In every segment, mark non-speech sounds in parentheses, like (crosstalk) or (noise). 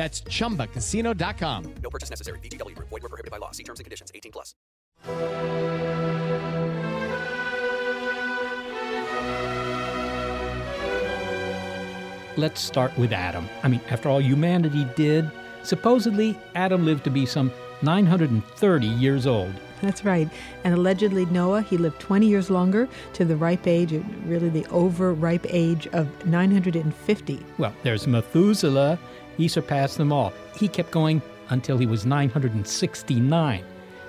That's chumbacasino.com. No purchase necessary. VGW Group. Void were prohibited by law. See terms and conditions. 18 plus. Let's start with Adam. I mean, after all humanity did, supposedly Adam lived to be some 930 years old. That's right. And allegedly, Noah, he lived 20 years longer to the ripe age, really the overripe age of 950. Well, there's Methuselah. He surpassed them all. He kept going until he was 969.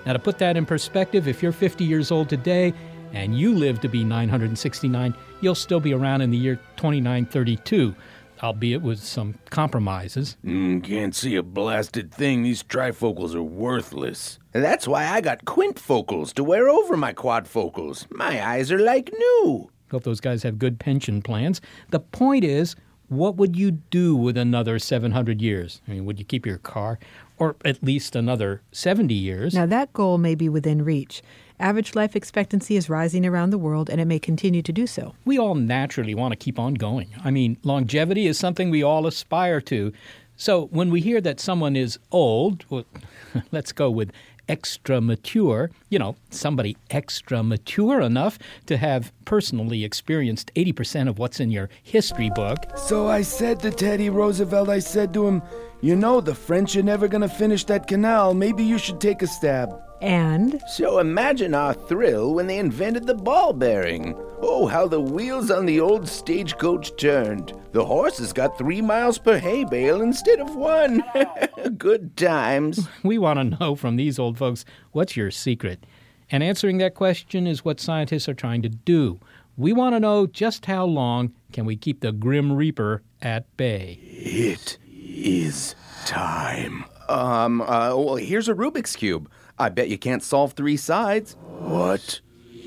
Now, to put that in perspective, if you're 50 years old today and you live to be 969, you'll still be around in the year 2932, albeit with some compromises. Mm, can't see a blasted thing. These trifocals are worthless. That's why I got quintfocals to wear over my quadfocals. My eyes are like new. Hope those guys have good pension plans. The point is, what would you do with another 700 years? I mean, would you keep your car? Or at least another 70 years? Now, that goal may be within reach. Average life expectancy is rising around the world, and it may continue to do so. We all naturally want to keep on going. I mean, longevity is something we all aspire to. So when we hear that someone is old, well, (laughs) let's go with extra mature, you know, somebody extra mature enough to have personally experienced 80% of what's in your history book. So I said to Teddy Roosevelt, I said to him, You know, the French are never going to finish that canal. Maybe you should take a stab. And So imagine our thrill when they invented the ball bearing. Oh, how the wheels on the old stagecoach turned. The horses got three miles per hay bale instead of one. (laughs) Good times. (laughs) We want to know from these old folks what's your secret? And answering that question is what scientists are trying to do. We want to know just how long can we keep the Grim Reaper at bay. It is time. Um, uh, well, here's a Rubik's Cube. I bet you can't solve three sides. What?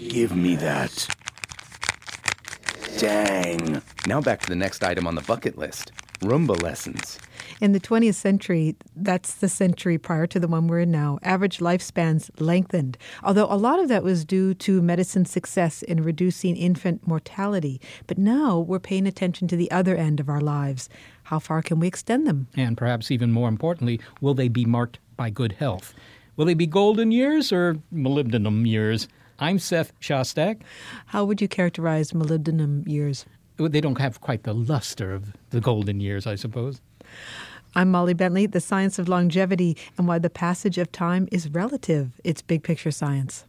Give me that. Dang. Now back to the next item on the bucket list rumba lessons. in the 20th century, that's the century prior to the one we're in now, average lifespans lengthened. Although a lot of that was due to medicine's success in reducing infant mortality. But now we're paying attention to the other end of our lives. How far can we extend them? And perhaps even more importantly, will they be marked by good health? Will they be golden years or molybdenum years? I'm Seth Shostak. How would you characterize molybdenum years? They don't have quite the luster of the golden years, I suppose. I'm Molly Bentley, the science of longevity and why the passage of time is relative. It's big picture science.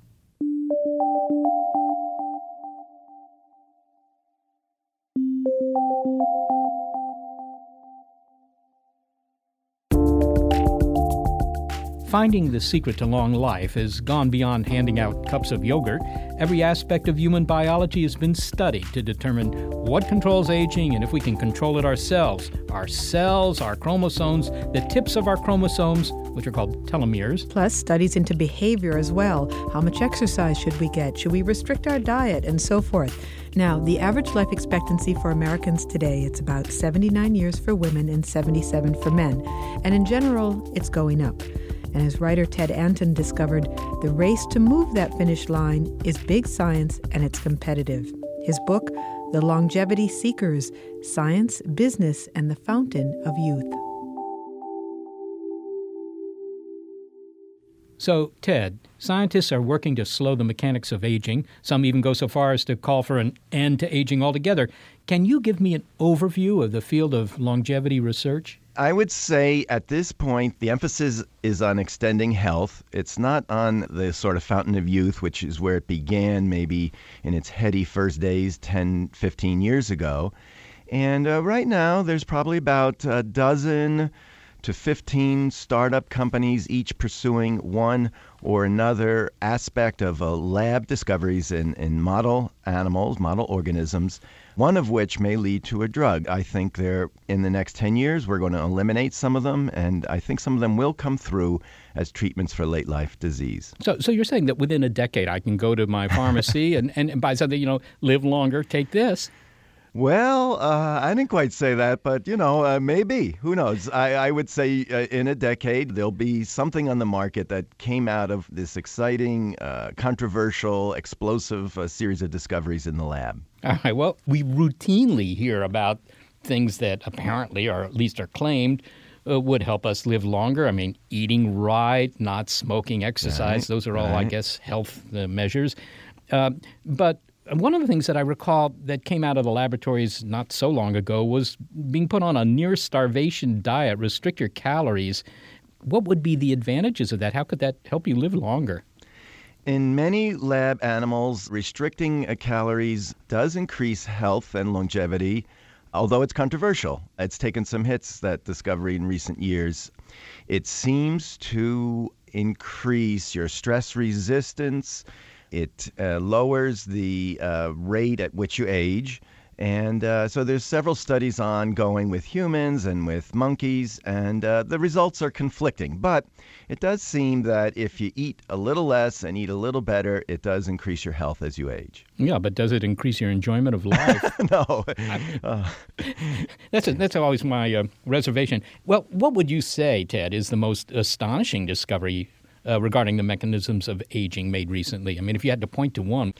Finding the secret to long life has gone beyond handing out cups of yogurt. Every aspect of human biology has been studied to determine what controls aging and if we can control it ourselves. Our cells, our chromosomes, the tips of our chromosomes, which are called telomeres. Plus, studies into behavior as well. How much exercise should we get? Should we restrict our diet? And so forth. Now, the average life expectancy for Americans today, it's about 79 years for women and 77 for men. And in general, it's going up. And as writer Ted Anton discovered, the race to move that finish line is big science and it's competitive. His book, The Longevity Seekers Science, Business, and the Fountain of Youth. So, Ted, scientists are working to slow the mechanics of aging. Some even go so far as to call for an end to aging altogether. Can you give me an overview of the field of longevity research? I would say at this point, the emphasis is on extending health. It's not on the sort of fountain of youth, which is where it began maybe in its heady first days 10, 15 years ago. And uh, right now, there's probably about a dozen to 15 startup companies, each pursuing one or another aspect of uh, lab discoveries in, in model animals, model organisms, one of which may lead to a drug. I think there, in the next 10 years, we're going to eliminate some of them, and I think some of them will come through as treatments for late life disease. So, so you're saying that within a decade, I can go to my pharmacy (laughs) and, and buy something, you know, live longer, take this. Well, uh, I didn't quite say that, but you know, uh, maybe. Who knows? I, I would say uh, in a decade, there'll be something on the market that came out of this exciting, uh, controversial, explosive uh, series of discoveries in the lab. All right. Well, we routinely hear about things that apparently, or at least are claimed, uh, would help us live longer. I mean, eating right, not smoking, exercise, Right, those are all, I guess, health uh, measures. Uh, but one of the things that I recall that came out of the laboratories not so long ago was being put on a near starvation diet, restrict your calories. What would be the advantages of that? How could that help you live longer? In many lab animals, restricting calories does increase health and longevity, although it's controversial. It's taken some hits, that discovery in recent years. It seems to increase your stress resistance, it uh, lowers the uh, rate at which you age. And uh, so there's several studies ongoing with humans and with monkeys, and uh, the results are conflicting. But it does seem that if you eat a little less and eat a little better, it does increase your health as you age. Yeah, but does it increase your enjoyment of life? (laughs) no. Uh, (laughs) That's a, that's always my uh, reservation. Well, what would you say, Ted, is the most astonishing discovery uh, regarding the mechanisms of aging made recently? I mean, if you had to point to one.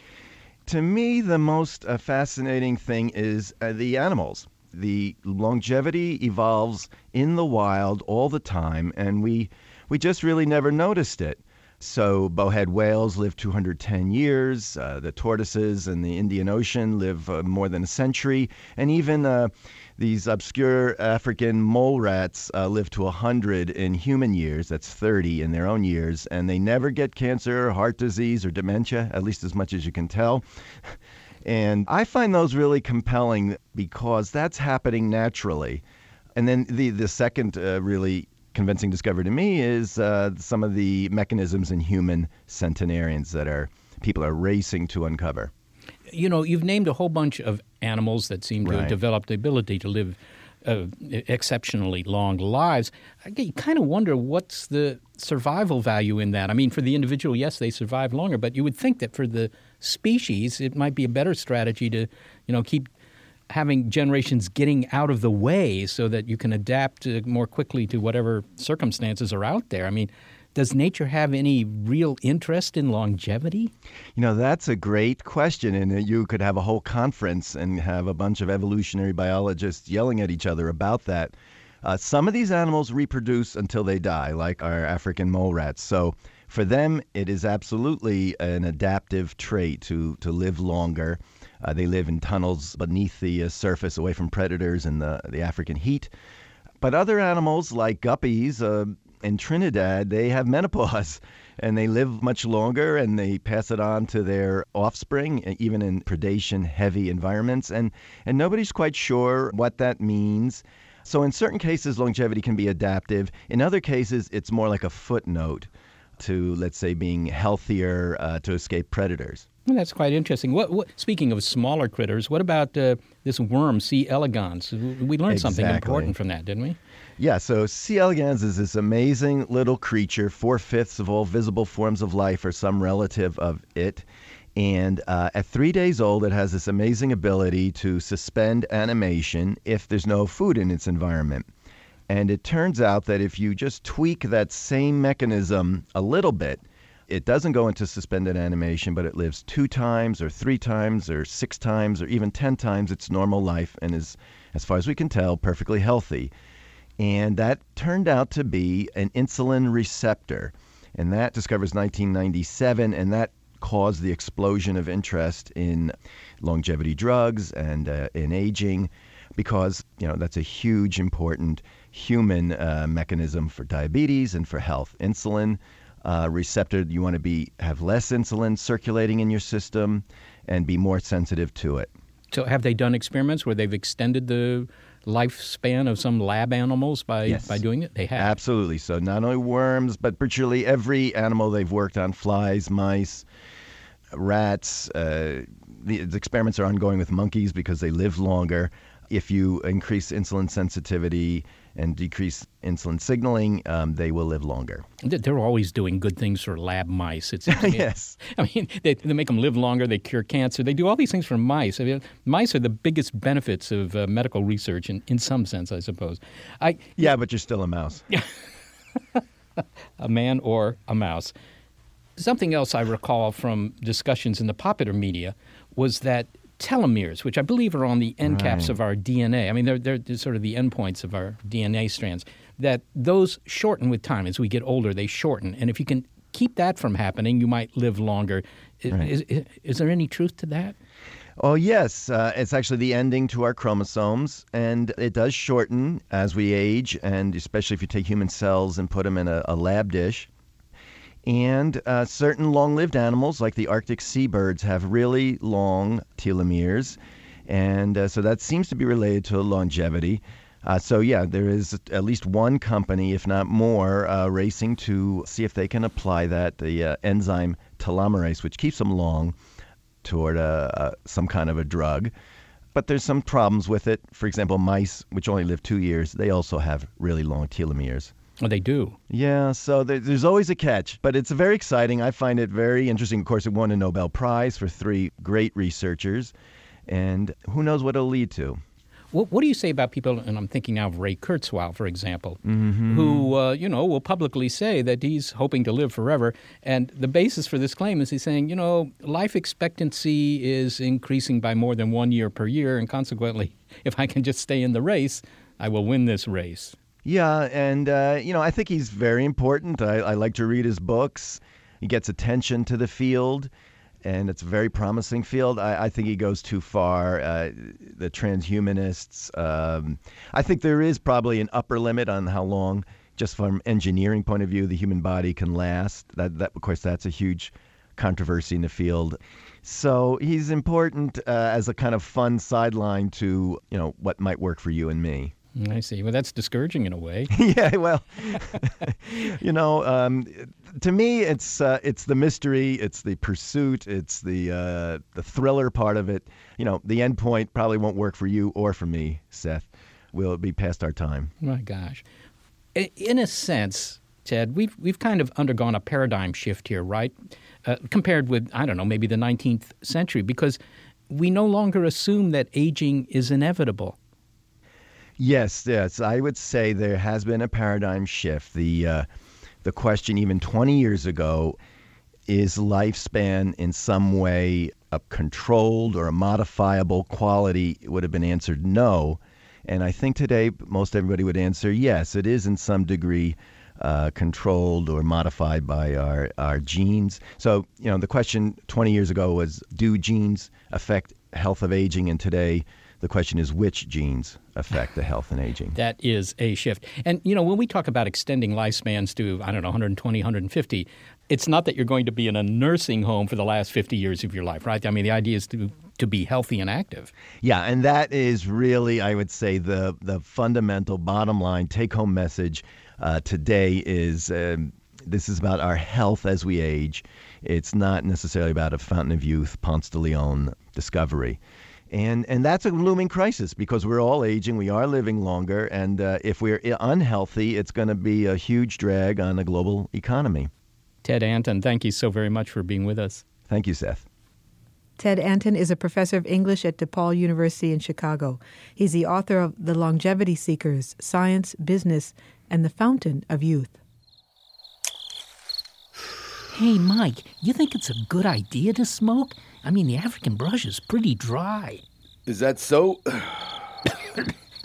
To me, the most uh, fascinating thing is uh, the animals. The longevity evolves in the wild all the time, and we we just really never noticed it. So, bowhead whales live 210 years. Uh, the tortoises in the Indian Ocean live uh, more than a century, and even uh, these obscure African mole rats uh, live to 100 in human years. That's 30 in their own years, and they never get cancer, heart disease, or dementia, at least as much as you can tell. And I find those really compelling because that's happening naturally. And then the the second uh, really convincing discovery to me is uh, some of the mechanisms in human centenarians that are people are racing to uncover. You know, you've named a whole bunch of animals that seem to have developed the ability to live uh, exceptionally long lives. I you kind of wonder what's the survival value in that. I mean, for the individual, yes, they survive longer, but you would think that for the species, it might be a better strategy to, you know, keep having generations getting out of the way so that you can adapt uh, more quickly to whatever circumstances are out there. I mean, does nature have any real interest in longevity? You know, that's a great question, and uh, you could have a whole conference and have a bunch of evolutionary biologists yelling at each other about that. Uh, some of these animals reproduce until they die, like our African mole rats. So for them, it is absolutely an adaptive trait to, to live longer. Uh, they live in tunnels beneath the uh, surface, away from predators and the, the African heat. But other animals, like guppies uh, in Trinidad, they have (laughs) menopause and they live much longer and they pass it on to their offspring, even in predation heavy environments. And, and nobody's quite sure what that means. So, in certain cases, longevity can be adaptive. In other cases, it's more like a footnote to, let's say, being healthier uh, to escape predators. Well, that's quite interesting. What, what, speaking of smaller critters, what about uh, this worm, C. elegans? We learned something important from that, didn't we? Yeah, so C. elegans is this amazing little creature. Four fifths of all visible forms of life are some relative of it. And uh, at three days old, it has this amazing ability to suspend animation if there's no food in its environment. And it turns out that if you just tweak that same mechanism a little bit, it doesn't go into suspended animation, but it lives two times or three times or six times or even 10 times its normal life and is, as far as we can tell, perfectly healthy. And that turned out to be an insulin receptor. And that discovers 1997, and that caused the explosion of interest in longevity drugs and uh, in aging because, you know, that's a huge, important human uh, mechanism for diabetes and for health. Insulin uh, receptor, you want to be have less insulin circulating in your system and be more sensitive to it. So, have they done experiments where they've extended the lifespan of some lab animals by Yes. by doing it? They have. Absolutely. So not only worms, but virtually every animal they've worked on: flies, mice, rats. Uh, the, the experiments are ongoing with monkeys because they live longer. If you increase insulin sensitivity and decrease insulin signaling, um, they will live longer. They- They're always doing good things for lab mice. It's, (laughs) yes. I mean, they, they make them live longer. They cure cancer. They do all these things for mice. I mean, mice are the biggest benefits of uh, medical research, in, in some sense, I suppose. I, Yeah, but you're still a mouse. (laughs) a man or a mouse. Something else I recall from discussions in the popular media was that telomeres, which I believe are on the end caps Right. of our DNA, I mean, they're, they're, they're sort of the endpoints of our DNA strands, that those shorten with time. As we get older, they shorten. And if you can keep that from happening, you might live longer. Right. Is, is, is there any truth to that? Oh, yes. Uh, it's actually the ending to our chromosomes, and it does shorten as we age, and especially if you take human cells and put them in a, a lab dish. And uh, certain long lived animals, like the Arctic seabirds, have really long telomeres. And uh, so that seems to be related to longevity. Uh, so, yeah, there is at least one company, if not more, uh, racing to see if they can apply that, the uh, enzyme telomerase, which keeps them long toward a, some kind of a drug. But there's some problems with it. For example, mice, which only live two years, they also have really long telomeres. Oh, they do. Yeah, so there, there's always a catch, but it's very exciting. I find it very interesting. Of course, it won a Nobel Prize for three great researchers, and who knows what it'll lead to. What, what do you say about people, and I'm thinking now of Ray Kurzweil, for example, who, uh, you know, will publicly say that he's hoping to live forever. And the basis for this claim is he's saying, you know, life expectancy is increasing by more than one year per year, and consequently, (laughs) if I can just stay in the race, I will win this race. Yeah, and uh, you know, I think he's very important. I, I like to read his books. He gets attention to the field, and it's a very promising field. I, I think he goes too far. Uh, the transhumanists. Um, I think there is probably an upper limit on how long, just from engineering point of view, the human body can last. That, that of course, that's a huge controversy in the field. So he's important uh, as a kind of fun sideline to you know what might work for you and me. I see. Well, that's discouraging in a way. (laughs) yeah, well, (laughs) you know, um, to me, it's uh, it's the mystery, it's the pursuit, it's the uh, the thriller part of it. You know, the end point probably won't work for you or for me, Seth. We'll be past our time. My gosh. In a sense, Ted, we've, we've kind of undergone a paradigm shift here, right? Uh, compared with, I don't know, maybe the 19th century, because we no longer assume that aging is inevitable. Yes, yes, I would say there has been a paradigm shift. The uh, the question even 20 years ago is lifespan in some way a controlled or a modifiable quality would have been answered no. And I think today most everybody would answer yes, it is in some degree uh, controlled or modified by our, our genes. So, you know, the question 20 years ago was do genes affect health of aging? And today the question is which genes affect the health and aging? (laughs) That is a shift. And, you know, when we talk about extending lifespans to, I don't know, 120, 150, it's not that you're going to be in a nursing home for the last 50 years of your life, right? I mean, the idea is to, to be healthy and active. Yeah, and that is really, I would say, the the fundamental bottom line take home message uh, today is um, this is about our health as we age. It's not necessarily about a fountain of youth, Ponce de Leon discovery. And, and that's a looming crisis because we're all aging, we are living longer, and uh, if we're unhealthy, it's going to be a huge drag on the global economy. Ted Anton, thank you so very much for being with us. Thank you, Seth. Ted Anton is a professor of English at DePaul University in Chicago. He's the author of The Longevity Seekers Science, Business, and the Fountain of Youth. Hey, Mike, you think it's a good idea to smoke? I mean, the African brush is pretty dry. Is that so? (sighs)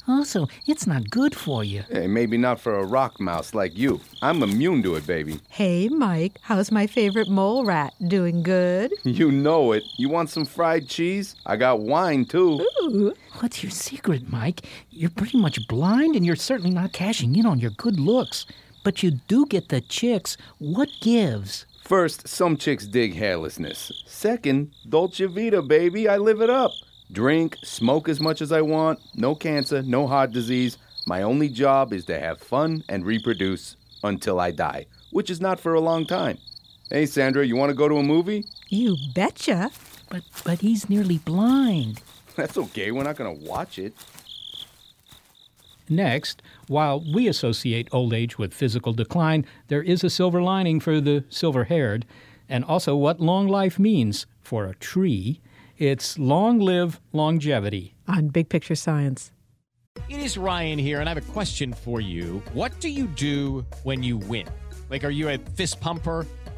Also, it's not good for you. Hey, maybe not for a rock mouse like you. I'm immune to it, baby. Hey, Mike, how's my favorite mole rat? Doing good? (laughs) You know it. You want some fried cheese? I got wine too. Ooh. What's your secret, Mike? You're pretty much blind and you're certainly not cashing in on your good looks. But you do get the chicks. What gives? First, some chicks dig hairlessness. Second, Dolce Vita, baby, I live it up. Drink, smoke as much as I want, no cancer, no heart disease. My only job is to have fun and reproduce until I die, which is not for a long time. Hey, Sandra, you want to go to a movie? You betcha. But but he's nearly blind. (laughs) That's okay, we're not going to watch it. Next, while we associate old age with physical decline, there is a silver lining for the silver haired, and also what long life means for a tree. It's long live longevity. On Big Picture Science. It is Ryan here, and I have a question for you. What do you do when you win? Like, are you a fist pumper?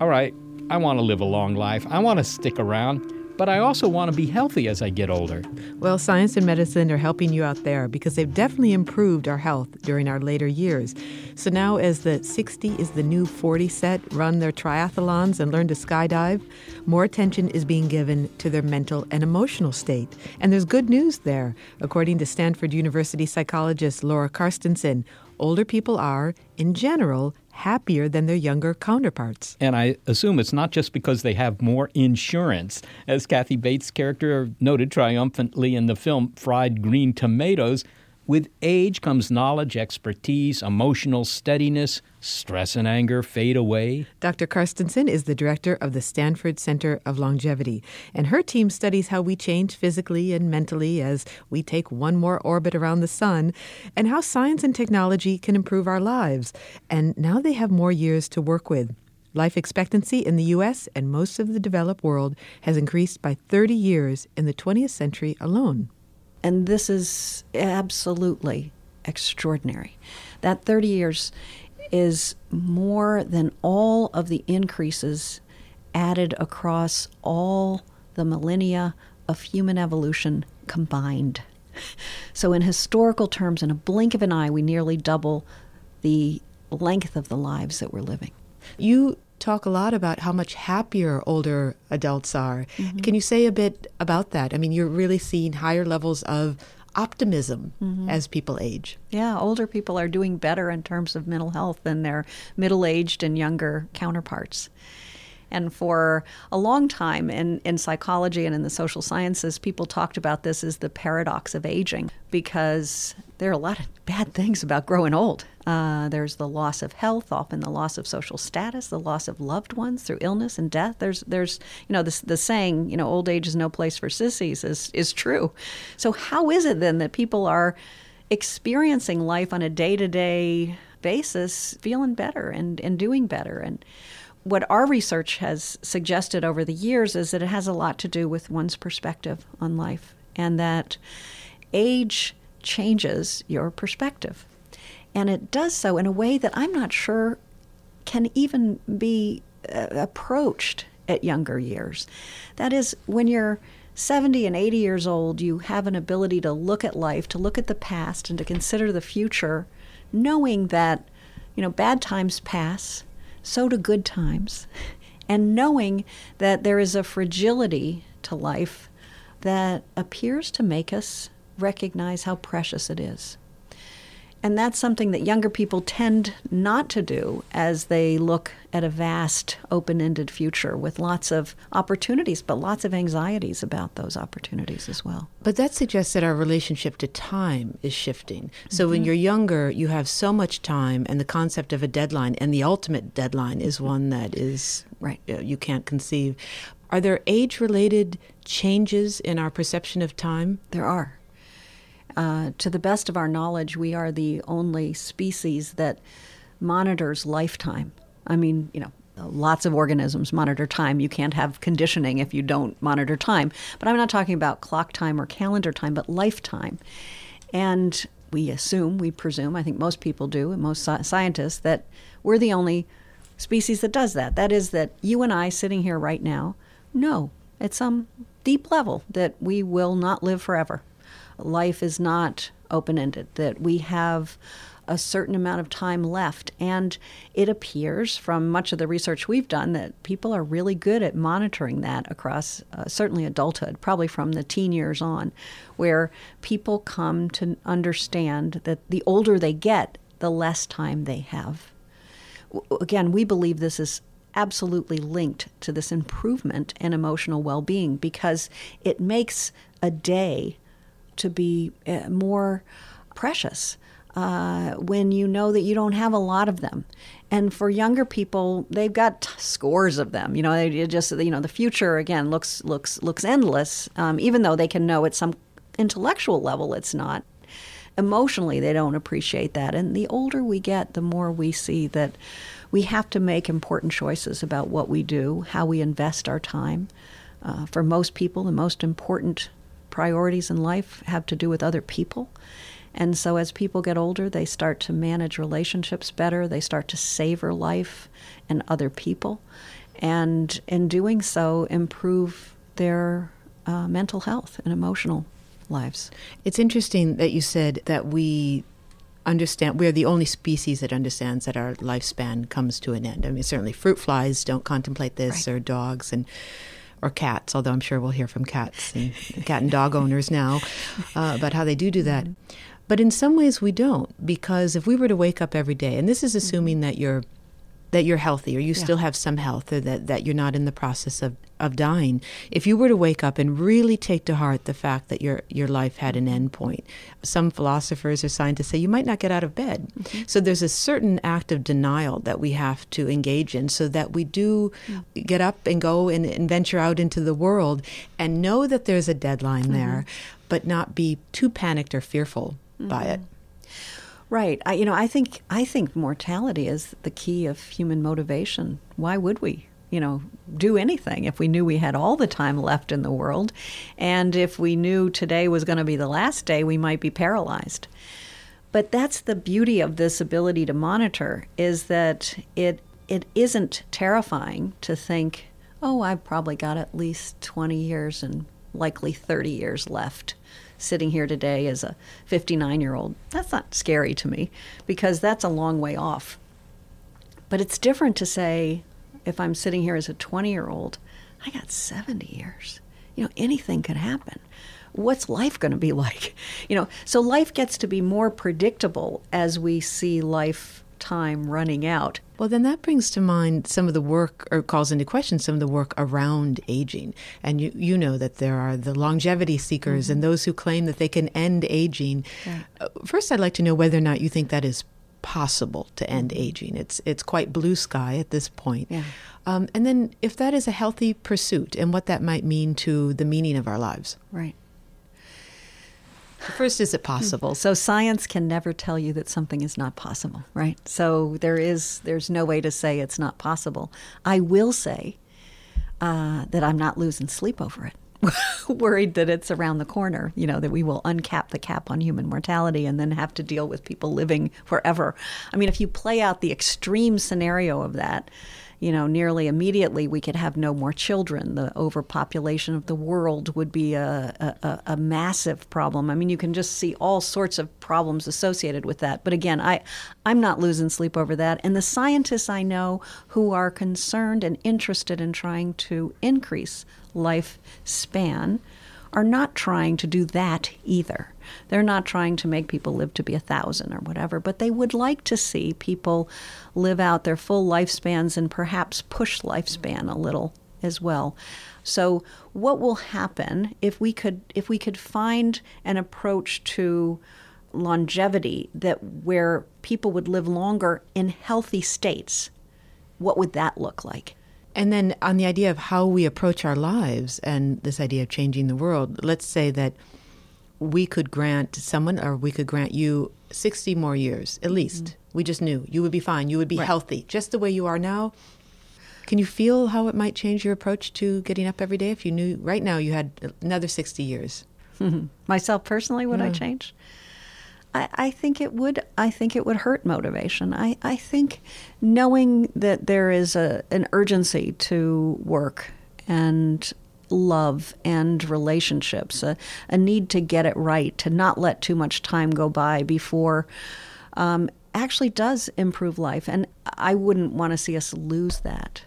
All right, I want to live a long life. I want to stick around, but I also want to be healthy as I get older. Well, science and medicine are helping you out there because they've definitely improved our health during our later years. So now, as the 60 is the new 40 set run their triathlons and learn to skydive, more attention is being given to their mental and emotional state. And there's good news there. According to Stanford University psychologist Laura Carstensen, older people are, in general, happier than their younger counterparts. And I assume it's not just because they have more insurance. As Kathy Bates' character noted triumphantly in the film Fried Green Tomatoes, with age comes knowledge, expertise, emotional steadiness, stress and anger fade away. Dr. Carstensen is the director of the Stanford Center of Longevity, and her team studies how we change physically and mentally as we take one more orbit around the sun, and how science and technology can improve our lives. And now they have more years to work with. Life expectancy in the U.S. and most of the developed world has increased by 30 years in the 20th century alone. And this is absolutely extraordinary. That 30 years is more than all of the increases added across all the millennia of human evolution combined. So, in historical terms, in a blink of an eye, we nearly double the length of the lives that we're living. You talk a lot about how much happier older adults are. Mm-hmm. Can you say a bit about that? I mean, you're really seeing higher levels of optimism mm-hmm. as people age. Yeah, older people are doing better in terms of mental health than their middle aged and younger counterparts. And for a long time in, in psychology and in the social sciences, people talked about this as the paradox of aging because there are a lot of bad things about growing old. Uh, there's the loss of health, often the loss of social status, the loss of loved ones through illness and death. There's, there's, you know, the saying, you know, old age is no place for sissies is, is true. So how is it then that people are experiencing life on a day to day basis, feeling better and, and doing better? And what our research has suggested over the years is that it has a lot to do with one's perspective on life and that age changes your perspective. And it does so in a way that I'm not sure can even be uh, approached at younger years. That is, when you're 70 and 80 years old, you have an ability to look at life, to look at the past, and to consider the future, knowing that, you know, bad times pass, so do good times, (laughs) and knowing that there is a fragility to life that appears to make us recognize how precious it is. And that's something that younger people tend not to do as they look at a vast, open ended future with lots of opportunities, but lots of anxieties about those opportunities as well. But that suggests that our relationship to time is shifting. So when mm-hmm. you're younger, you have so much time, and the concept of a deadline, and the ultimate deadline is one that is Right. you can't conceive. Are there age related changes in our perception of time? There are. Uh, to the best of our knowledge, we are the only species that monitors lifetime. I mean, you know, lots of organisms monitor time. You can't have conditioning if you don't monitor time. But I'm not talking about clock time or calendar time, but lifetime. And we assume, we presume, I think most people do, and most scientists, that we're the only species that does that. That is, that you and I sitting here right now know at some deep level that we will not live forever. Life is not open ended, that we have a certain amount of time left. And it appears from much of the research we've done that people are really good at monitoring that across uh, certainly adulthood, probably from the teen years on, where people come to understand that the older they get, the less time they have. Again, we believe this is absolutely linked to this improvement in emotional well being because it makes a day to be uh, more precious uh, when you know that you don't have a lot of them. And for younger people, they've got scores of them. You know, they just you know the future again looks looks looks endless. Um, even though they can know at some intellectual level it's not. Emotionally, they don't appreciate that. And the older we get, the more we see that we have to make important choices about what we do, how we invest our time. Uh, for most people, the most important priorities in life have to do with other people. And so as people get older, they start to manage relationships better, they start to savor life and other people, and in doing so, improve their uh, mental health and emotional lives. It's interesting that you said that we understand we're the only species that understands that our lifespan comes to an end. I mean, certainly fruit flies don't contemplate this, right. or dogs and or cats. Although I'm sure we'll hear from cats and cat and dog owners now uh, about how they do do that. But in some ways we don't because if we were to wake up every day, and this is assuming mm-hmm. that you're that you're healthy or you yeah. still have some health or that, that you're not in the process of, of dying. If you were to wake up and really take to heart the fact that your your life had an end point, some philosophers or scientists say you might not get out of bed. Mm-hmm. So there's a certain act of denial that we have to engage in so that we do mm-hmm. get up and go and, and, venture out into the world and know that there's a deadline mm-hmm. there, but not be too panicked or fearful mm-hmm. by it. Right. I, you know, I think I think mortality is the key of human motivation. Why would we, you know, do anything if we knew we had all the time left in the world, and if we knew today was going to be the last day, we might be paralyzed. But that's the beauty of this ability to monitor is that it it isn't terrifying to think, oh, I've probably got at least 20 years and likely 30 years left sitting here today as a 59 year old. That's not scary to me because that's a long way off. But it's different to say, if I'm sitting here as a 20 year old, I got 70 years. You know, anything could happen. What's life going to be (laughs) like? You know, so life gets to be more predictable as we see life time running out. Well, then that brings to mind some of the work, or calls into question some of the work around aging. And you, you know that there are the longevity seekers mm-hmm. and those who claim that they can end aging. Right. Uh, first, I'd like to know whether or not you think that is possible to end mm-hmm. aging. It's it's quite blue sky at this point. Yeah. Um, and then, if that is a healthy pursuit, and what that might mean to the meaning of our lives. Right. First, is it possible? So science can never tell you that something is not possible, right? So there is there's no way to say it's not possible. I will say uh, that I'm not losing sleep over it. (laughs) worried that it's around the corner, you know, that we will uncap the cap on human mortality and then have to deal with people living forever. I mean, if you play out the extreme scenario of that, you know, nearly immediately we could have no more children. The overpopulation of the world would be a, a, a, massive problem. I mean, you can just see all sorts of problems associated with that. But again, I, I'm not losing sleep over that. And the scientists I know who are concerned and interested in trying to increase lifespan are not trying to do that either. They're not trying to make people live to be a thousand or whatever, but they would like to see people live out their full lifespans and perhaps push lifespan a little as well. So what will happen if we could if we could find an approach to longevity that where people would live longer in healthy states? What would that look like? And then on the idea of how we approach our lives and this idea of changing the world, let's say that we could grant someone or we could grant you 60 more years at least. Mm-hmm. We just knew you would be fine. You would be right. healthy just the way you are now. Can you feel how it might change your approach to getting up every day if you knew right now you had another 60 years? (laughs) Myself personally, would I change? I, I think it would. I think it would hurt motivation. I, I think knowing that there is a an urgency to work and love and relationships, a, a need to get it right, to not let too much time go by before, um, actually does improve life. And I wouldn't want to see us lose that.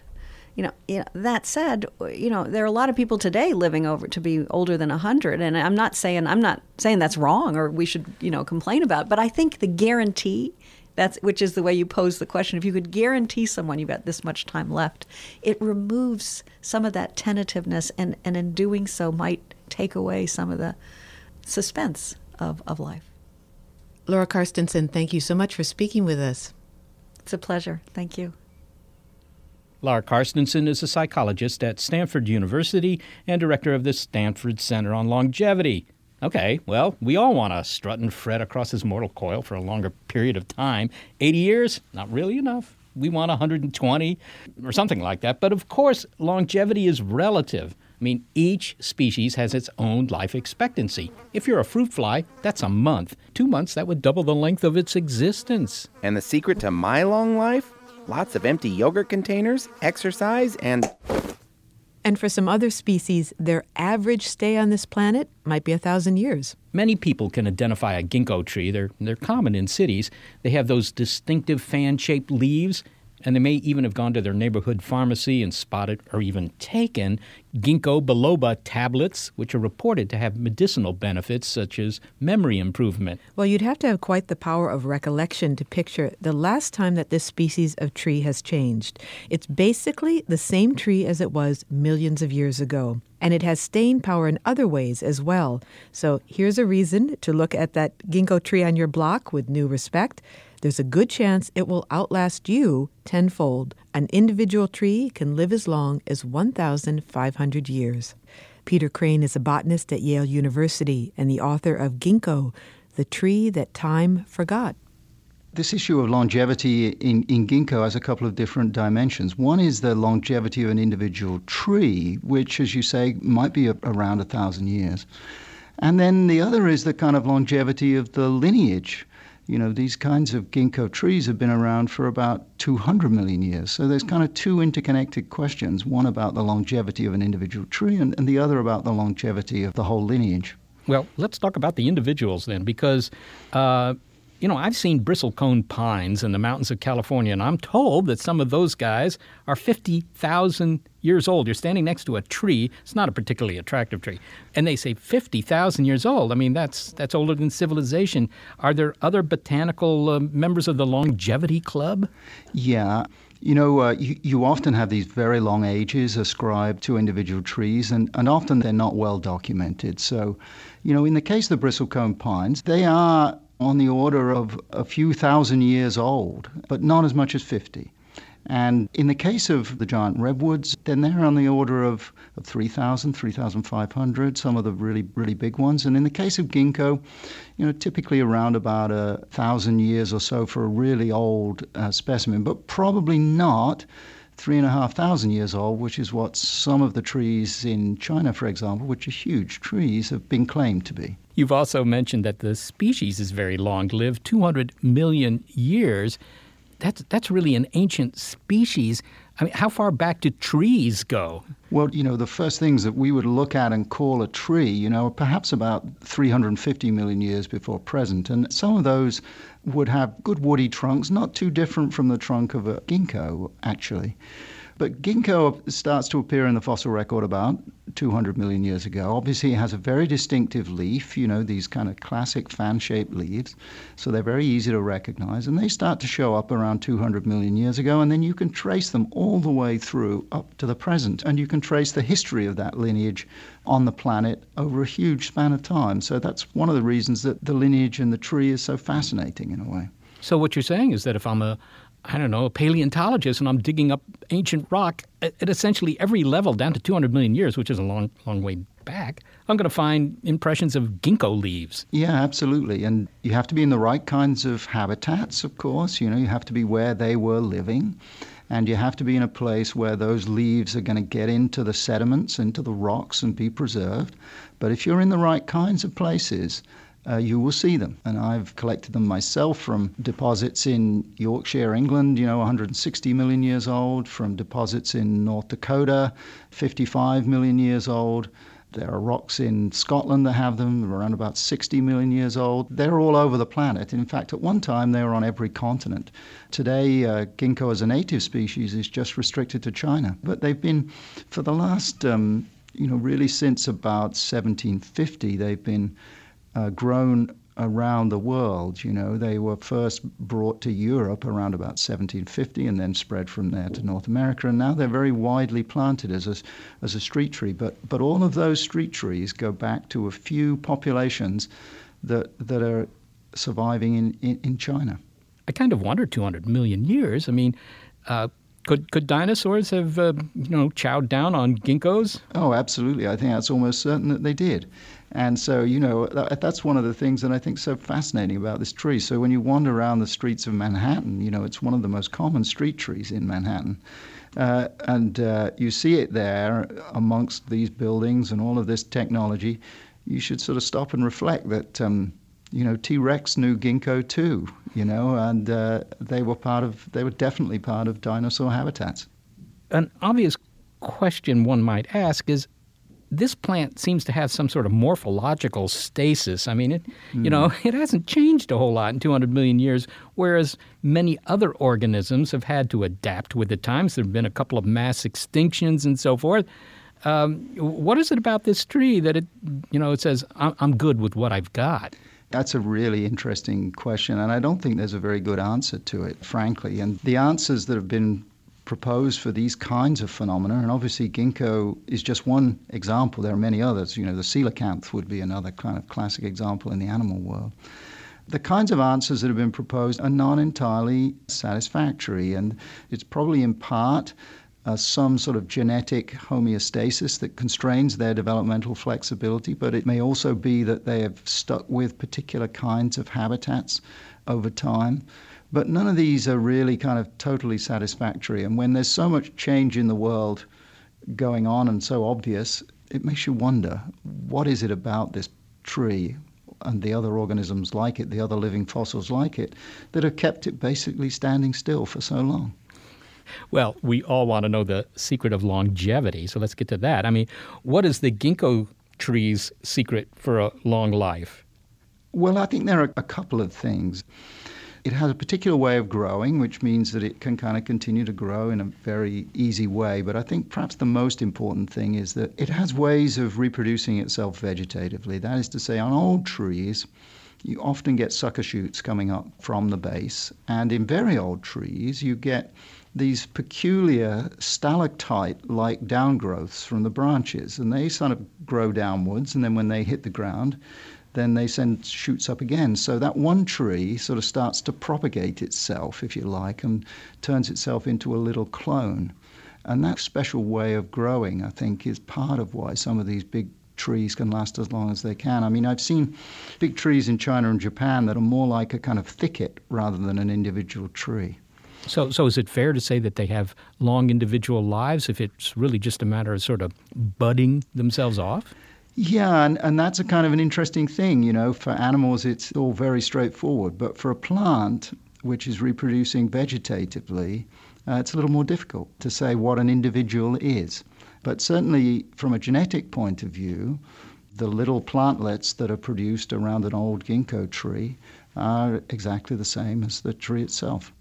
You know, you know, that said, you know, there are a lot of people today living over to be older than 100 and I'm not saying I'm not saying that's wrong or we should, you know, complain about, it, but I think the guarantee that's which is the way you pose the question. If you could guarantee someone you've got this much time left, it removes some of that tentativeness and and in doing so might take away some of the suspense of of life. Laura Carstensen, thank you so much for speaking with us. It's a pleasure. Thank you. Laura Carstensen is a psychologist at Stanford University and director of the Stanford Center on Longevity. Okay, well, we all want to strut and fret across this mortal coil for a longer period of time. 80 years? Not really enough. We want 120 or something like that. But of course, longevity is relative. I mean, each species has its own life expectancy. If you're a fruit fly, that's a month. Two months, that would double the length of its existence. And the secret to my long life? Lots of empty yogurt containers, exercise, and And for some other species, their average stay on this planet might be a thousand years. Many people can identify a ginkgo tree. They're, they're common in cities. They have those distinctive fan shaped leaves, and they may even have gone to their neighborhood pharmacy and spotted or even taken ginkgo biloba tablets, which are reported to have medicinal benefits such as memory improvement. Well, you'd have to have quite the power of recollection to picture the last time that this species of tree has changed. It's basically the same tree as it was millions of years ago. And it has staying power in other ways as well. So here's a reason to look at that ginkgo tree on your block with new respect. There's a good chance it will outlast you tenfold. An individual tree can live as long as 1,500 years. Peter Crane is a botanist at Yale University and the author of Ginkgo, the tree that time forgot. This issue of longevity in, in ginkgo has a couple of different dimensions. One is the longevity of an individual tree, which, as you say, might be a, around a thousand years. And then the other is the kind of longevity of the lineage. You know, these kinds of ginkgo trees have been around for about 200 million years. So there's kind of two interconnected questions one about the longevity of an individual tree, and, and the other about the longevity of the whole lineage. Well, let's talk about the individuals then, because, uh, you know, I've seen bristlecone pines in the mountains of California, and I'm told that some of those guys are 50,000 years old. You're standing next to a tree. It's not a particularly attractive tree. And they say 50,000 years old. I mean, that's, that's older than civilization. Are there other botanical uh, members of the longevity club? Yeah. You know, uh, you, you often have these very long ages ascribed to individual trees, and, and often they're not well documented. So, you know, in the case of the bristlecone pines, they are on the order of a few thousand years old, but not as much as 50. And in the case of the giant redwoods, then they're on the order of, of 3,000, 3,500, some of the really, really big ones. And in the case of ginkgo, you know, typically around about a thousand years or so for a really old uh, specimen, but probably not three and a half thousand years old, which is what some of the trees in China, for example, which are huge trees, have been claimed to be. You've also mentioned that the species is very long lived, 200 million years. That's, that's really an ancient species. I mean, how far back do trees go? Well, you know, the first things that we would look at and call a tree, you know, perhaps about 350 million years before present. And some of those would have good woody trunks, not too different from the trunk of a ginkgo, actually. But ginkgo starts to appear in the fossil record about 200 million years ago. Obviously, it has a very distinctive leaf, you know, these kind of classic fan shaped leaves. So they're very easy to recognize. And they start to show up around 200 million years ago. And then you can trace them all the way through up to the present. And you can trace the history of that lineage on the planet over a huge span of time. So that's one of the reasons that the lineage in the tree is so fascinating in a way. So what you're saying is that if I'm a I don't know, a paleontologist, and I'm digging up ancient rock at, at, essentially every level down to 200 million years, which is a long, long way back, I'm going to find impressions of ginkgo leaves. Yeah, absolutely. And you have to be in the right kinds of habitats, of course. You know, you have to be where they were living. And you have to be in a place where those leaves are going to get into the sediments, into the rocks, and be preserved. But if you're in the right kinds of places, uh, you will see them. And I've collected them myself from deposits in Yorkshire, England, you know, 160 million years old, from deposits in North Dakota, 55 million years old. There are rocks in Scotland that have them, around about 60 million years old. They're all over the planet. In fact, at one time, they were on every continent. Today, uh, ginkgo as a native species is just restricted to China. But they've been, for the last, um, you know, really since about 1750, they've been uh, grown around the world. You know, they were first brought to Europe around about 1750 and then spread from there to North America. And now they're very widely planted as a, as a street tree. But, but all of those street trees go back to a few populations that, that are surviving in, in, in China. I kind of wonder 200 million years. I mean, uh, could could dinosaurs have uh, you know chowed down on ginkgos? Oh, absolutely. I think that's almost certain that they did. And so, you know, that, that's one of the things that I think so fascinating about this tree. So when you wander around the streets of Manhattan, you know, it's one of the most common street trees in Manhattan. Uh, and uh, you see it there amongst these buildings and all of this technology. You should sort of stop and reflect that, um, you know, T Rex knew ginkgo too, you know, and uh, they were part of, they were definitely part of dinosaur habitats. An obvious question one might ask is this plant seems to have some sort of morphological stasis. I mean, it, mm. you know, hmm. it hasn't changed a whole lot in 200 million years, whereas many other organisms have had to adapt with the times. There have been a couple of mass extinctions and so forth. Um, what is it about this tree that it, you know, it says, I'm, I'm good with what I've got? That's a really interesting question, and I don't think there's a very good answer to it, frankly. And the answers that have been proposed for these kinds of phenomena. And obviously, ginkgo is just one example. There are many others. You know, the coelacanth would be another kind of classic example in the animal world. The kinds of answers that have been proposed are not entirely satisfactory, and it's probably in part uh, some sort of genetic homeostasis that constrains their developmental flexibility, but it may also be that they have stuck with particular kinds of habitats over time. But none of these are really kind of totally satisfactory. And when there's so much change in the world going on and so obvious, it makes you wonder what is it about this tree and the other organisms like it, the other living fossils like it, that have kept it basically standing still for so long? Well, we all want to know the secret of longevity, so let's get to that. I mean, what is the ginkgo tree's secret for a long life? Well, I think there are a couple of things. It has a particular way of growing, which means that it can kind of continue to grow in a very easy way. But I think perhaps the most important thing is that it has ways of reproducing itself vegetatively. That is to say, on old trees, you often get sucker shoots coming up from the base. And in very old trees, you get these peculiar stalactite like downgrowths from the branches. And they sort of grow downwards. And then when they hit the ground, then they send shoots up again. So that one tree sort of starts to propagate itself, if you like, and turns itself into a little clone. And that special way of growing, I think, is part of why some of these big trees can last as long as they can. I mean, I've seen big trees in China and Japan that are more like a kind of thicket rather than an individual tree. So, so is it fair to say that they have long individual lives if it's really just a matter of sort of budding themselves off? Yeah, and, and that's a kind of an interesting thing. You know, for animals, it's all very straightforward. But for a plant, which is reproducing vegetatively, uh, it's a little more difficult to say what an individual is. But certainly, from a genetic point of view, the little plantlets that are produced around an old ginkgo tree are exactly the same as the tree itself.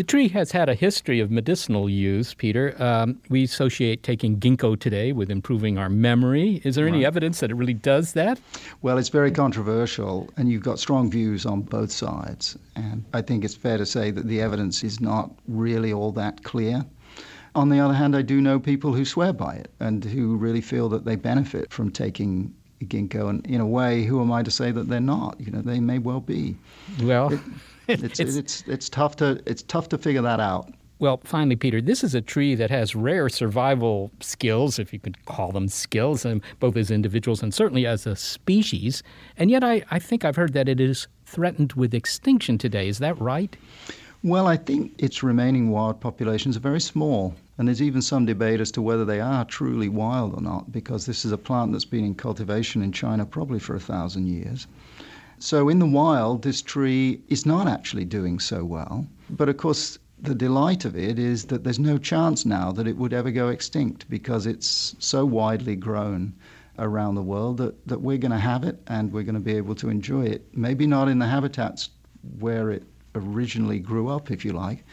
The tree has had a history of medicinal use, Peter. Um, we associate taking ginkgo today with improving our memory. Is there right. any evidence that it really does that? Well, it's very controversial, and you've got strong views on both sides. And I think it's fair to say that the evidence is not really all that clear. On the other hand, I do know people who swear by it and who really feel that they benefit from taking ginkgo. And in a way, who am I to say that they're not? You know, they may well be. Well. It, (laughs) it's, it's, it's, it's, tough to, it's tough to figure that out. Well, finally, Peter, this is a tree that has rare survival skills, if you could call them skills, um, both as individuals and certainly as a species. And yet, I, I think I've heard that it is threatened with extinction today. Is that right? Well, I think its remaining wild populations are very small. And there's even some debate as to whether they are truly wild or not, because this is a plant that's been in cultivation in China probably for a thousand years. So in the wild, this tree is not actually doing so well. But of course, the delight of it is that there's no chance now that it would ever go extinct because it's so widely grown around the world that, that we're going to have it and we're going to be able to enjoy it. Maybe not in the habitats where it originally grew up, if you like,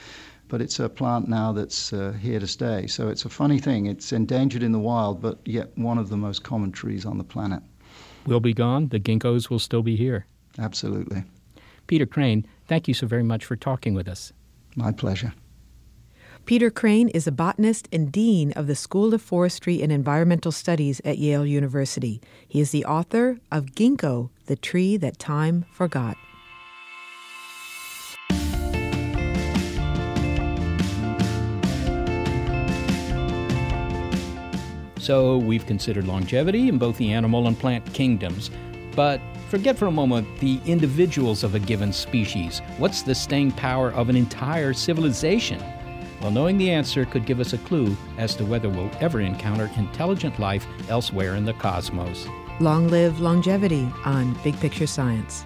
but it's a plant now that's uh, here to stay. So it's a funny thing. It's endangered in the wild, but yet one of the most common trees on the planet. We'll be gone. The ginkgos will still be here. Absolutely. Peter Crane, thank you so very much for talking with us. My pleasure. Peter Crane is a botanist and dean of the School of Forestry and Environmental Studies at Yale University. He is the author of Ginkgo, the tree that time forgot. So we've considered longevity in both the animal and plant kingdoms. But forget for a moment the individuals of a given species. What's the staying power of an entire civilization? Well, knowing the answer could give us a clue as to whether we'll ever encounter intelligent life elsewhere in the cosmos. Long live longevity on Big Picture Science.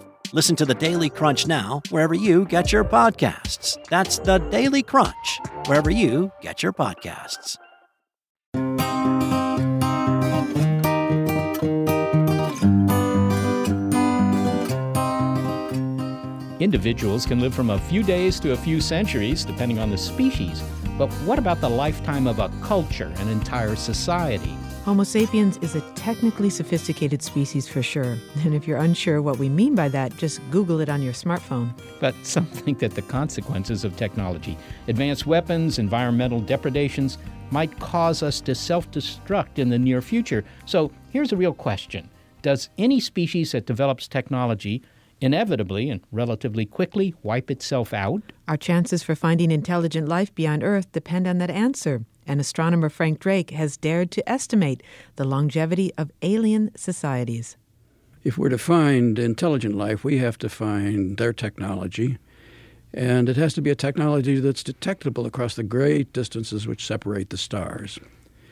Listen to the Daily Crunch now, wherever you get your podcasts. That's the Daily Crunch, wherever you get your podcasts. Individuals can live from a few days to a few centuries, depending on the species. But what about the lifetime of a culture, an entire society? Homo sapiens is a technically sophisticated species for sure. And if you're unsure what we mean by that, just Google it on your smartphone. But (laughs) some think that the consequences of technology, advanced weapons, environmental depredations, might cause us to self destruct in the near future. So here's a real question Does any species that develops technology inevitably and relatively quickly wipe itself out? Our chances for finding intelligent life beyond Earth depend on that answer and astronomer Frank Drake has dared to estimate the longevity of alien societies. If we're to find intelligent life, we have to find their technology, and it has to be a technology that's detectable across the great distances which separate the stars.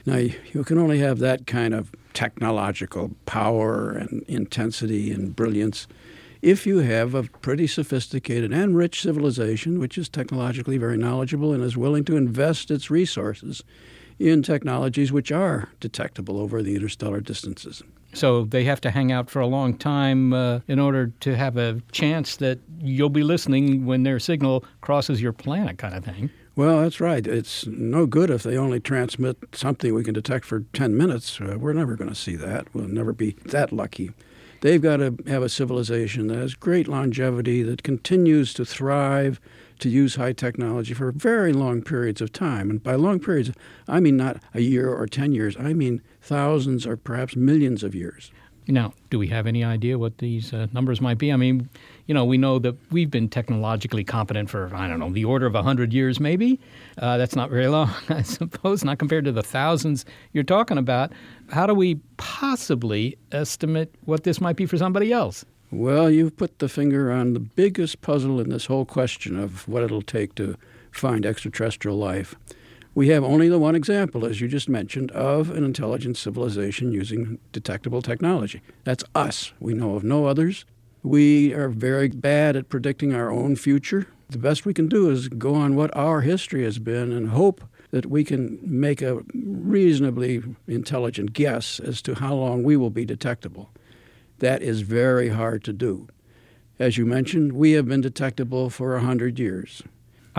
Now, you can only have that kind of technological power and intensity and brilliance if you have a pretty sophisticated and rich civilization, which is technologically very knowledgeable and is willing to invest its resources in technologies which are detectable over the interstellar distances. So they have to hang out for a long time uh, in order to have a chance that you'll be listening when their signal crosses your planet, kind of thing. Well, that's right. It's no good if they only transmit something we can detect for 10 minutes. Uh, we're never going to see that. We'll never be that lucky. They've got to have a civilization that has great longevity, that continues to thrive, to use high technology for very long periods of time. And by long periods, I mean not a year or 10 years, I mean thousands or perhaps millions of years. Now, do we have any idea what these uh, numbers might be? I mean, you know, we know that we've been technologically competent for, I don't know, the order of 100 years maybe. Uh, that's not very long, (laughs) I suppose, not compared to the thousands you're talking about. How do we possibly estimate what this might be for somebody else? Well, you've put the finger on the biggest puzzle in this whole question of what it'll take to find extraterrestrial life. We have only the one example, as you just mentioned, of an intelligent civilization using detectable technology. That's us. We know of no others. We are very bad at predicting our own future. The best we can do is go on what our history has been and hope that we can make a reasonably intelligent guess as to how long we will be detectable. That is very hard to do. As you mentioned, we have been detectable for a hundred years.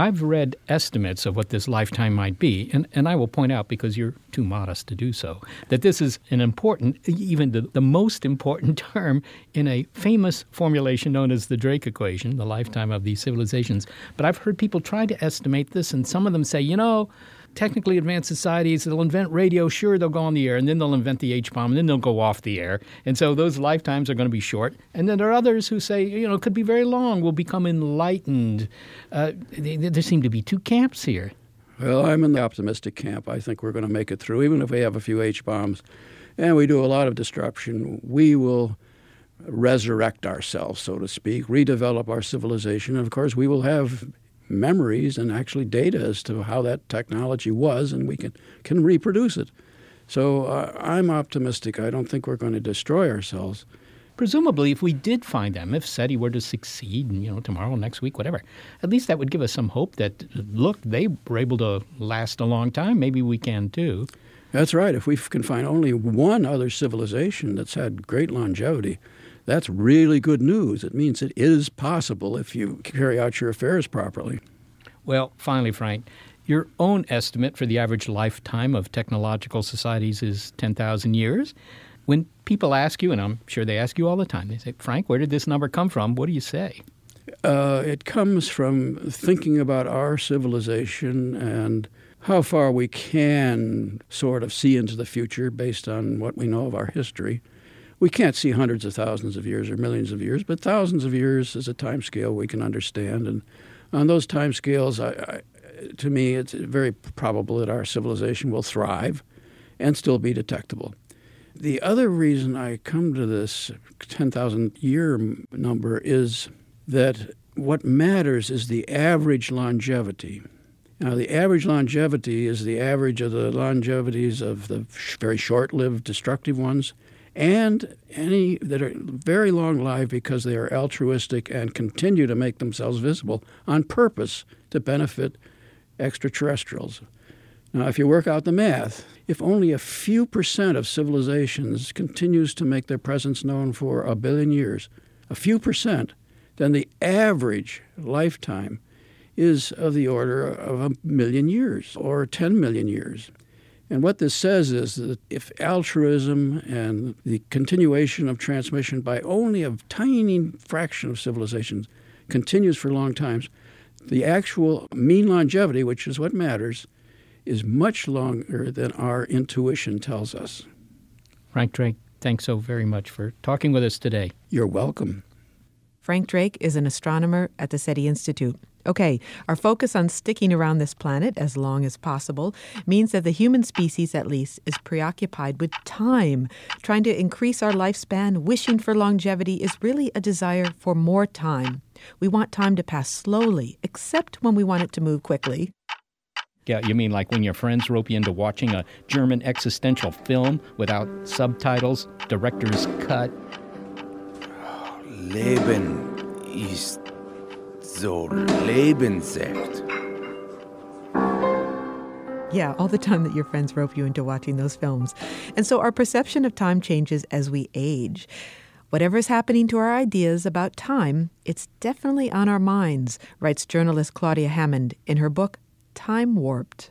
I've read estimates of what this lifetime might be, and, and I will point out, because you're too modest to do so, that this is an important, even the, the most important (laughs) term in a famous formulation known as the Drake equation, the lifetime of these civilizations. But I've heard people try to estimate this, and some of them say, you know, technically advanced societies, they'll invent radio, sure, they'll go on the air, and then they'll invent the H bomb, and then they'll go off the air. And so those lifetimes are going to be short. And then there are others who say, you know, it could be very long, we'll become enlightened. Uh, there seem to be two camps here. Well, I'm in the optimistic camp. I think we're going to make it through, even if we have a few H bombs and we do a lot of disruption. We will resurrect ourselves, so to speak, redevelop our civilization. And of course, we will have memories and actually data as to how that technology was, and we can, can reproduce it. So uh, I'm optimistic. I don't think we're going to destroy ourselves. Presumably, if we did find them, if SETI were to succeed, you know, tomorrow, next week, whatever, at least that would give us some hope that, look, they were able to last a long time. Maybe we can too. That's right. If we can find only one other civilization that's had great longevity, that's really good news. It means it is possible if you carry out your affairs properly. Well, finally, Frank, your own estimate for the average lifetime of technological societies is 10,000 years. When people ask you, and I'm sure they ask you all the time, they say, Frank, where did this number come from? What do you say? Uh, it comes from thinking about our civilization and how far we can sort of see into the future based on what we know of our history we can't see hundreds of thousands of years or millions of years, but thousands of years is a time scale we can understand. And on those time scales, I, I, to me, it's very probable that our civilization will thrive and still be detectable. The other reason I come to this 10,000 year number is that what matters is the average longevity. Now, the average longevity is the average of the longevities of the very short lived destructive ones and any that are very long lived because they are altruistic and continue to make themselves visible on purpose to benefit extraterrestrials. Now, if you work out the math, if only a few percent of civilizations continues to make their presence known for a billion years, a few percent, then the average lifetime is of the order of a million years or 10 million years. And what this says is that if altruism and the continuation of transmission by only a tiny fraction of civilizations continues for long times, the actual mean longevity, which is what matters, is much longer than our intuition tells us. Frank Drake, thanks so very much for talking with us today. You're welcome. Frank Drake is an astronomer at the SETI Institute. Okay, our focus on sticking around this planet as long as possible means that the human species, at least, is preoccupied with time. Trying to increase our lifespan, wishing for longevity, is really a desire for more time. We want time to pass slowly, except when we want it to move quickly. Yeah, you mean like when your friends rope you into watching a German existential film without subtitles, director's cut? Leben ist so lebenswert. Yeah, all the time that your friends rope you into watching those films. And so our perception of time changes as we age. Whatever is happening to our ideas about time, it's definitely on our minds, writes journalist Claudia Hammond in her book, Time Warped.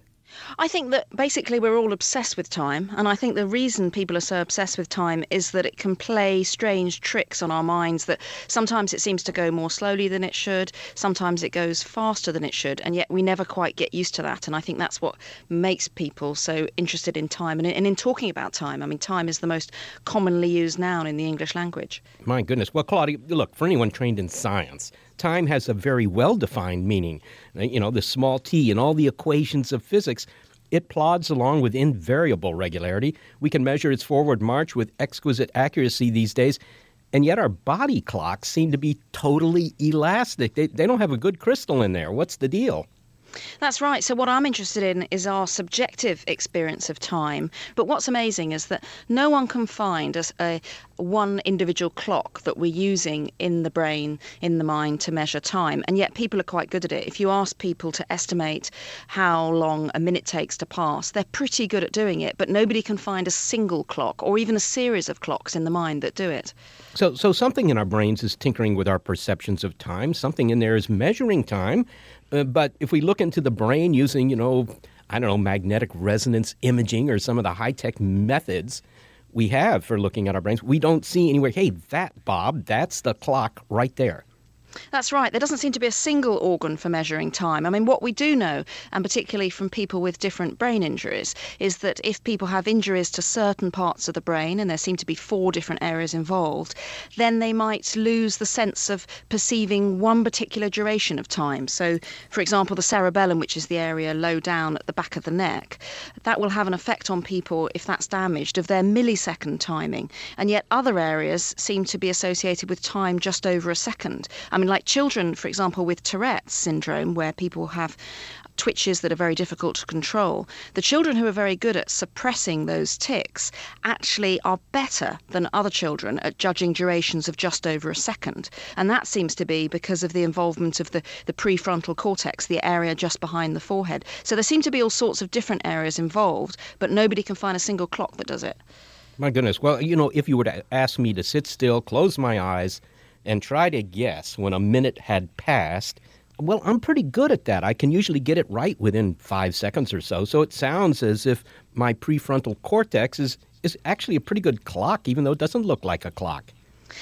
I think that basically we're all obsessed with time, and I think the reason people are so obsessed with time is that it can play strange tricks on our minds. That sometimes it seems to go more slowly than it should, sometimes it goes faster than it should, and yet we never quite get used to that. And I think that's what makes people so interested in time and in, and in talking about time. I mean, time is the most commonly used noun in the English language. My goodness. Well, Claudia, look, for anyone trained in science, time has a very well defined meaning. Uh, you know, the small t in all the equations of physics. It plods along with invariable regularity. We can measure its forward march with exquisite accuracy these days. And yet, our body clocks seem to be totally elastic. They, they don't have a good crystal in there. What's the deal? That's right. So, what I'm interested in is our subjective experience of time. But what's amazing is that no one can find a, a, one individual clock that we're using in the brain, in the mind to measure time. And yet people are quite good at it. If you ask people to estimate how long a minute takes to pass, they're pretty good at doing it, but nobody can find a single clock or even a series of clocks in the mind that do it. So, so something in our brains is tinkering with our perceptions of time. Something in there is measuring time. Uh, but if we look into the brain using, you know, I don't know, magnetic resonance imaging or some of the high tech methods we have for looking at our brains, we don't see anywhere, hey, that, Bob, that's the clock right there. That's right. There doesn't seem to be a single organ for measuring time. I mean, what we do know, and particularly from people with different brain injuries, is that if people have injuries to certain parts of the brain, and there seem to be four different areas involved, then they might lose the sense of perceiving one particular duration of time. So, for example, the cerebellum, which is the area low down at the back of the neck, that will have an effect on people, if that's damaged, of their millisecond timing. And yet other areas seem to be associated with time just over a second. I mean, like children, for example, with Tourette's syndrome, where people have twitches that are very difficult to control, the children who are very good at suppressing those tics actually are better than other children at judging durations of just over a second. And that seems to be because of the involvement of the, the prefrontal cortex, the area just behind the forehead. So there seem to be all sorts of different areas involved, but nobody can find a single clock that does it. My goodness. Well, you know, if you were to ask me to sit still, close my eyes, and try to guess when a minute had passed, well, I'm pretty good at that. I can usually get it right within five seconds or so. So it sounds as if my prefrontal cortex is, is actually a pretty good clock, even though it doesn't look like a clock.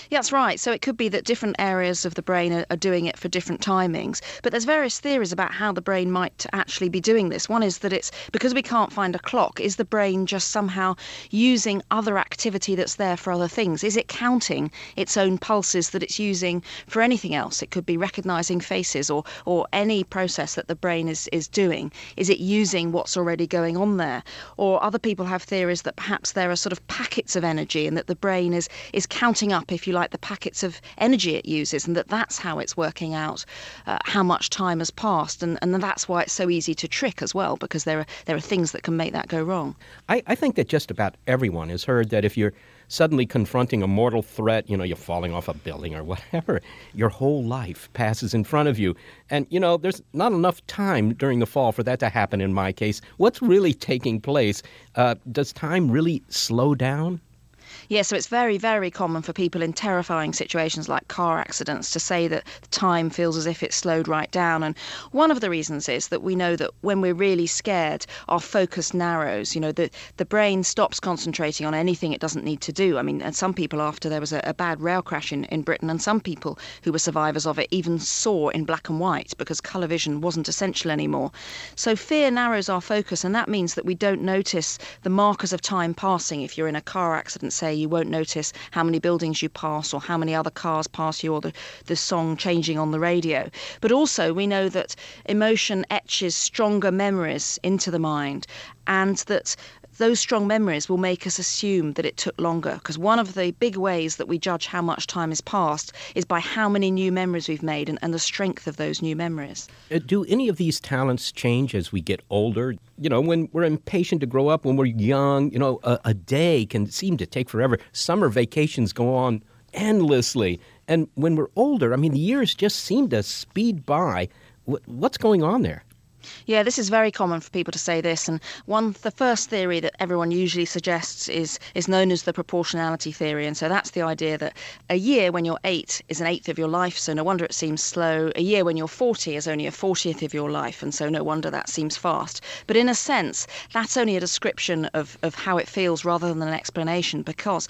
Yeah, that's right. So it could be that different areas of the brain are, are, doing it for different timings. But there's various theories about how the brain might actually be doing this. One is that it's because we can't find a clock, is the brain just somehow using other activity that's there for other things? Is it counting its own pulses that it's using for anything else? It could be recognizing faces or, or any process that the brain is, is doing. Is it using what's already going on there? Or other people have theories that perhaps there are sort of packets of energy and that the brain is, is counting up if you like, the packets of energy it uses, and that that's how it's working out uh, how much time has passed, and, and that's why it's so easy to trick as well, because there are there are things that can make that go wrong. I, I think that just about everyone has heard that if you're suddenly confronting a mortal threat, you know, you're falling off a building or whatever, (laughs) your whole life passes in front of you. And, you know, there's not enough time during the fall for that to happen in my case. What's really taking place? Uh, does time really slow down? Yeah, so it's very, very common for people in terrifying situations like car accidents to say that time feels as if it's slowed right down. And one of the reasons is that we know that when we're really scared, our focus narrows. You know, the, the brain stops concentrating on anything it doesn't need to do. I mean, and some people, after there was a, a bad rail crash in, in Britain, and some people who were survivors of it even saw in black and white because colour vision wasn't essential anymore. So fear narrows our focus, and that means that we don't notice the markers of time passing if you're in a car accident, say you won't notice how many buildings you pass or how many other cars pass you or the, the song changing on the radio. But also, we know that emotion etches stronger memories into the mind and that those strong memories will make us assume that it took longer. Because one of the big ways that we judge how much time has passed is by how many new memories we've made and, and the strength of those new memories. Uh, do any of these talents change as we get older? You know, when we're impatient to grow up, when we're young, you know, a, a day can seem to take forever. Summer vacations go on endlessly. And when we're older, I mean, the years just seem to speed by. What's going on there? Yeah, this is very common for people to say this, and one the first theory that everyone usually suggests is is known as the proportionality theory, and so that's the idea that a year when you're eight is an eighth of your life, so no wonder it seems slow. A year when you're forty is only a fortieth of your life, and so no wonder that seems fast. But in a sense, that's only a description of of how it feels rather than an explanation, because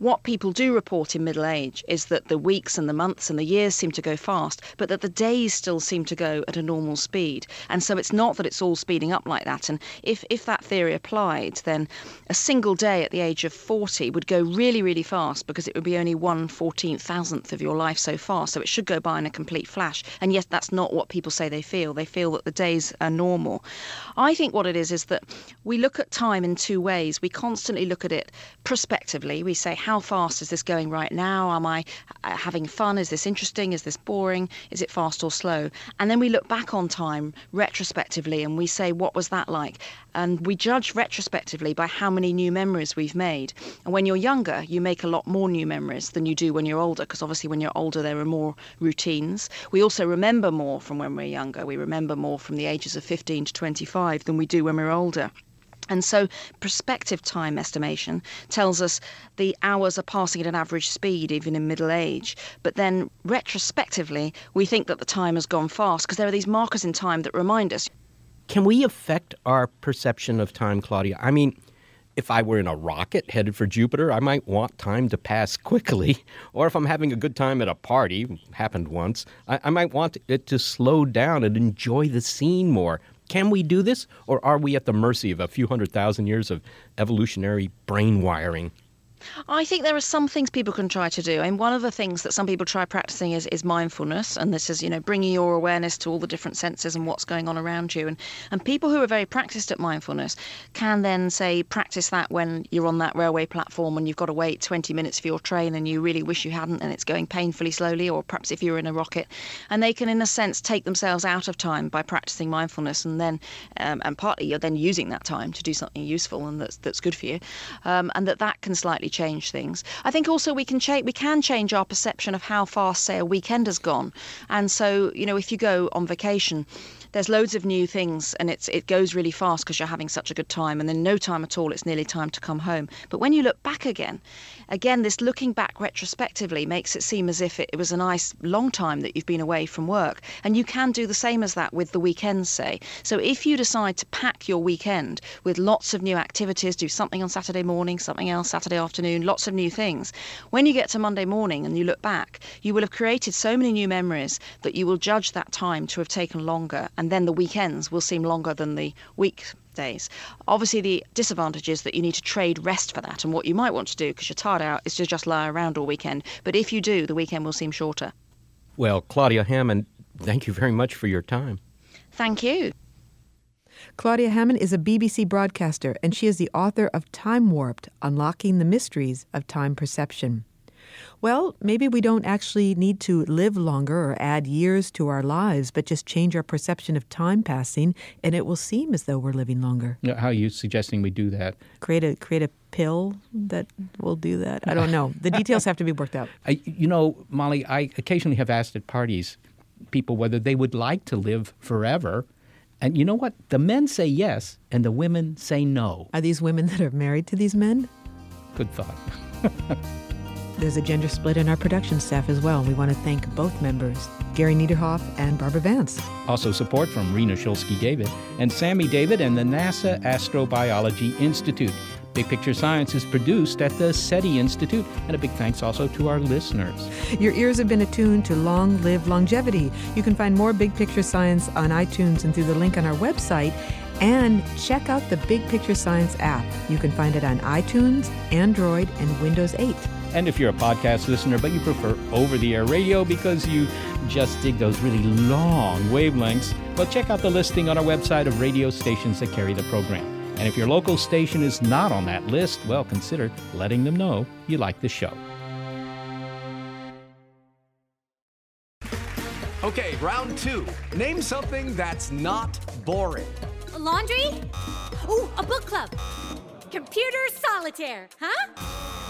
what people do report in middle age is that the weeks and the months and the years seem to go fast, but that the days still seem to go at a normal speed. And so it's not that it's all speeding up like that. And if, if that theory applied, then a single day at the age of 40 would go really, really fast because it would be only one fourteenth thousandth of your life so far. So it should go by in a complete flash. And yet that's not what people say they feel. They feel that the days are normal. I think what it is is that we look at time in two ways. We constantly look at it prospectively. We say, how fast is this going right now? Am I uh, having fun? Is this interesting? Is this boring? Is it fast or slow? And then we look back on time retrospectively and we say, what was that like? And we judge retrospectively by how many new memories we've made. And when you're younger, you make a lot more new memories than you do when you're older, because obviously when you're older, there are more routines. We also remember more from when we're younger. We remember more from the ages of 15 to 25 than we do when we're older. And so, prospective time estimation tells us the hours are passing at an average speed, even in middle age. But then, retrospectively, we think that the time has gone fast because there are these markers in time that remind us. Can we affect our perception of time, Claudia? I mean, if I were in a rocket headed for Jupiter, I might want time to pass (laughs) quickly. Or if I'm having a good time at a party, happened once, I, I might want it to slow down and enjoy the scene more. Can we do this, or are we at the mercy of a few hundred thousand years of evolutionary brain wiring? I think there are some things people can try to do. And one of the things that some people try practicing is, is mindfulness. And this is, you know, bringing your awareness to all the different senses and what's going on around you. And, and people who are very practiced at mindfulness can then, say, practice that when you're on that railway platform and you've got to wait 20 minutes for your train and you really wish you hadn't and it's going painfully slowly, or perhaps if you're in a rocket. And they can, in a sense, take themselves out of time by practicing mindfulness. And then, um, and partly you're then using that time to do something useful and that's, that's good for you. Um, and that that can slightly change things. I think also we can change we can change our perception of how fast say a weekend has gone. And so, you know, if you go on vacation, there's loads of new things and it's it goes really fast because you're having such a good time and then no time at all it's nearly time to come home. But when you look back again again this looking back retrospectively makes it seem as if it, it was a nice long time that you've been away from work. And you can do the same as that with the weekends say. So if you decide to pack your weekend with lots of new activities do something on saturday morning something else saturday afternoon lots of new things when you get to monday morning and you look back you will have created so many new memories that you will judge that time to have taken longer and then the weekends will seem longer than the weekdays. Obviously, the disadvantage is that you need to trade rest for that, and what you might want to do because you're tired out is to just lie around all weekend. But if you do, the weekend will seem shorter. Well, Claudia Hammond, thank you very much for your time. Thank you. Claudia Hammond is a BBC broadcaster, and she is the author of Time Warped Unlocking the Mysteries of Time Perception. Well, maybe we don't actually need to live longer or add years to our lives, but just change our perception of time passing, and it will seem as though we're living longer. How are you suggesting we do that? Create a create a pill that will do that. I don't know. (laughs) The details have to be worked out. I, you know, Molly, I occasionally have asked at parties people whether they would like to live forever. And you know what? The men say yes, and the women say no. Are these women that are married to these men? Good thought. (laughs) There's a gender split in our production staff as well. We want to thank both members, Gary Niederhoff and Barbara Vance. Also, support from Rena Shulsky David and Sammy David and the NASA Astrobiology Institute. Big Picture Science is produced at the SETI Institute, and a big thanks also to our listeners. Your ears have been attuned to Long Live Longevity. You can find more Big Picture Science on iTunes and through the link on our website. And check out the Big Picture Science app. You can find it on iTunes, Android, and Windows 8. And if you're a podcast listener, but you prefer over the air radio because you just dig those really long wavelengths, well, check out the listing on our website of radio stations that carry the program. And if your local station is not on that list, well, consider letting them know you like the show. Okay, round two. Name something that's not boring. A laundry? Ooh, a book club. Computer solitaire, huh?